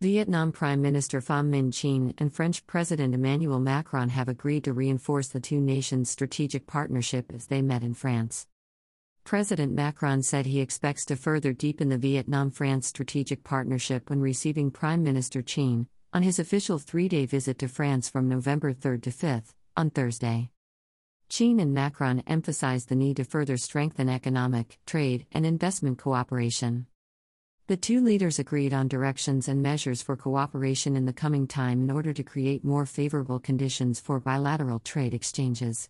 Vietnam Prime Minister Pham Minh Chinh and French President Emmanuel Macron have agreed to reinforce the two nations' strategic partnership as they met in France. President Macron said he expects to further deepen the Vietnam France strategic partnership when receiving Prime Minister Chinh on his official three day visit to France from November 3 to 5 on Thursday. Chinh and Macron emphasized the need to further strengthen economic, trade, and investment cooperation. The two leaders agreed on directions and measures for cooperation in the coming time in order to create more favorable conditions for bilateral trade exchanges.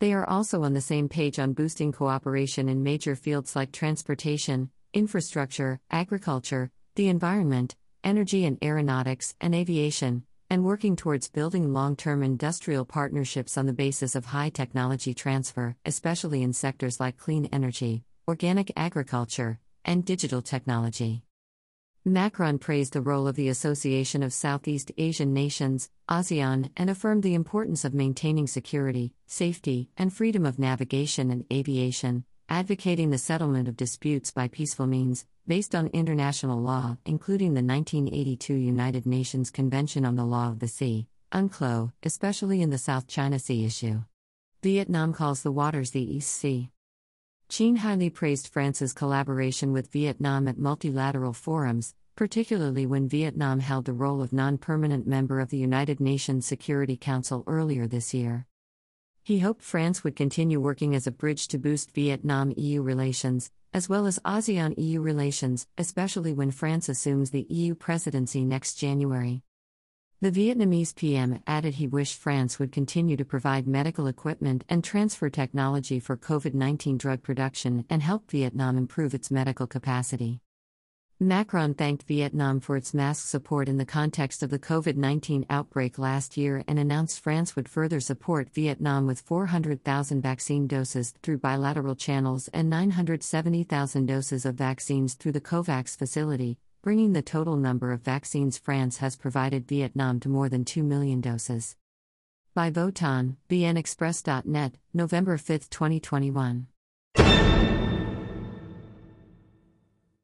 They are also on the same page on boosting cooperation in major fields like transportation, infrastructure, agriculture, the environment, energy and aeronautics, and aviation, and working towards building long term industrial partnerships on the basis of high technology transfer, especially in sectors like clean energy, organic agriculture, and digital technology. Macron praised the role of the Association of Southeast Asian Nations, ASEAN, and affirmed the importance of maintaining security, safety, and freedom of navigation and aviation, advocating the settlement of disputes by peaceful means, based on international law, including the 1982 United Nations Convention on the Law of the Sea, UNCLOS, especially in the South China Sea issue. Vietnam calls the waters the East Sea. Chinh highly praised France's collaboration with Vietnam at multilateral forums, particularly when Vietnam held the role of non permanent member of the United Nations Security Council earlier this year. He hoped France would continue working as a bridge to boost Vietnam EU relations, as well as ASEAN EU relations, especially when France assumes the EU presidency next January. The Vietnamese PM added he wished France would continue to provide medical equipment and transfer technology for COVID 19 drug production and help Vietnam improve its medical capacity. Macron thanked Vietnam for its mask support in the context of the COVID 19 outbreak last year and announced France would further support Vietnam with 400,000 vaccine doses through bilateral channels and 970,000 doses of vaccines through the COVAX facility, bringing the total number of vaccines France has provided Vietnam to more than 2 million doses. By Votan, VNExpress.net, November 5, 2021.